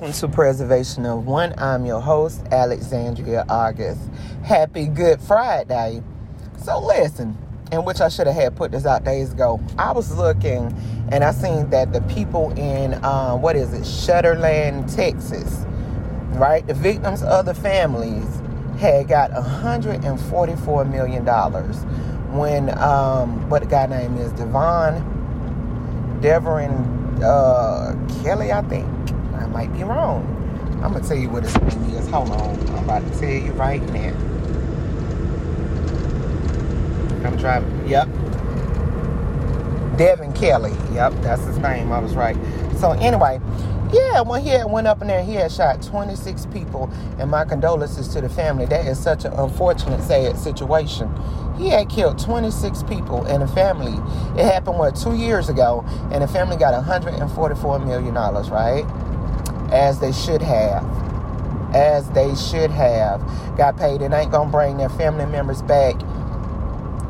Welcome to Preservation of One. I'm your host, Alexandria August. Happy Good Friday. So, listen, in which I should have had put this out days ago. I was looking and I seen that the people in, uh, what is it, Shutterland, Texas, right? The victims of the families had got $144 million when, um, what the guy name is, Devon, Deverin uh, Kelley, I think might be wrong. I'm gonna tell you what his name is. Hold on. I'm about to tell you right now. I'm driving. Yep. Devin Kelley. Yep, that's his name. I was right. So anyway, yeah, when he had went up in there, he had shot 26 people, and my condolences to the family. That is such an unfortunate, sad situation. He had killed 26 people and a family. It happened what two years ago, and the family got 144 million dollars, right? As they should have. As they should have. Got paid and ain't gonna bring their family members back.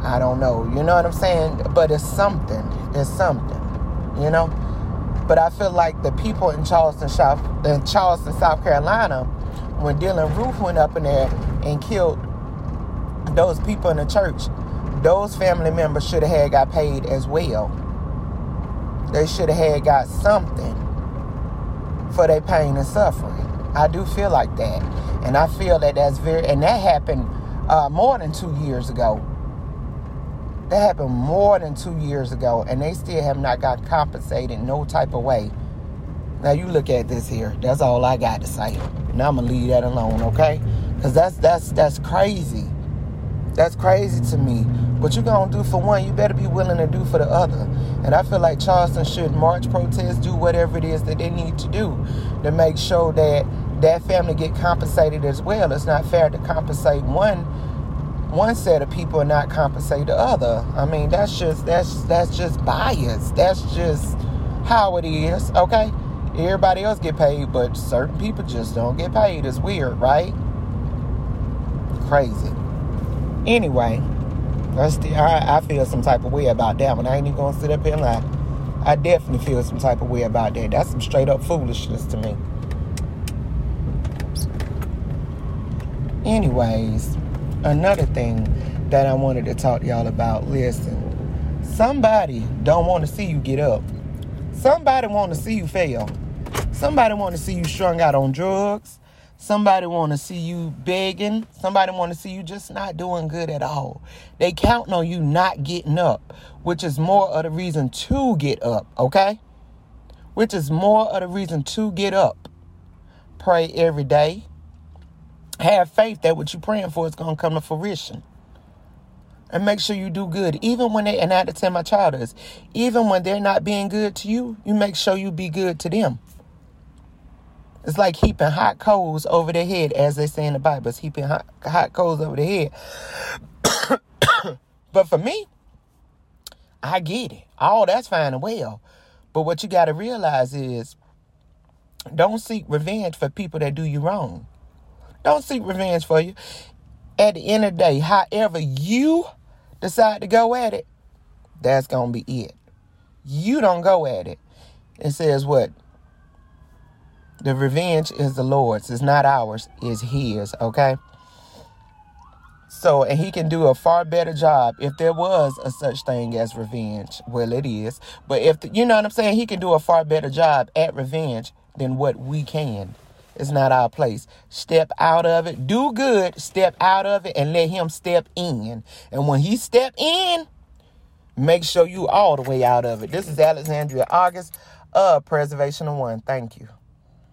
I don't know. You know what I'm saying? But it's something. It's something. You know? But I feel like the people in Charleston, South, in Charleston, South Carolina, when Dylann Roof went up in there and killed those people in the church, those family members should have had got paid as well. They should have had got something for their pain and suffering. I do feel like that. And I feel that that's very, and that happened uh, more than two years ago. That happened more than two years ago, and they still have not got compensated no type of way. Now you look at this here. That's all I got to say. And I'm gonna leave that alone, okay? Because that's that's that's crazy. That's crazy to me. What you gonna do for one, you better be willing to do for the other. And I feel like Charleston should march, protest, do whatever it is that they need to do to make sure that that family get compensated as well. It's not fair to compensate one one set of people and not compensate the other. I mean, that's just that's that's just bias. That's just how it is. Okay, everybody else get paid, but certain people just don't get paid. It's weird, right? Crazy. Anyway, I, I, I feel some type of way about that one. I ain't even gonna sit up here and lie. I definitely feel some type of way about that. That's some straight up foolishness to me. Anyways, another thing that I wanted to talk to y'all about. Listen, somebody don't want to see you get up. Somebody want to see you fail. Somebody want to see you strung out on drugs. Somebody want to see you begging. Somebody want to see you just not doing good at all. They counting on you not getting up, which is more of the reason to get up, okay? Which is more of the reason to get up. Pray every day. Have faith that what you're praying for is going to come to fruition. And make sure you do good. Even when they, and I had to tell my child this, even when they're not being good to you, you make sure you be good to them. It's like heaping hot coals over their head, as they say in the Bible. It's heaping hot, hot coals over their head. but for me, I get it. All that's fine and well. But what you got to realize is don't seek revenge for people that do you wrong. Don't seek revenge for you. At the end of the day, however you decide to go at it, that's going to be it. You don't go at it. It says what? The revenge is the Lord's. It's not ours. It's His. Okay. So, and He can do a far better job if there was a such thing as revenge. Well, it is. But if the, you know what I'm saying, He can do a far better job at revenge than what we can. It's not our place. Step out of it. Do good. Step out of it and let Him step in. And when He step in, make sure you all the way out of it. This is Alexandria August of Preservation of One. Thank you.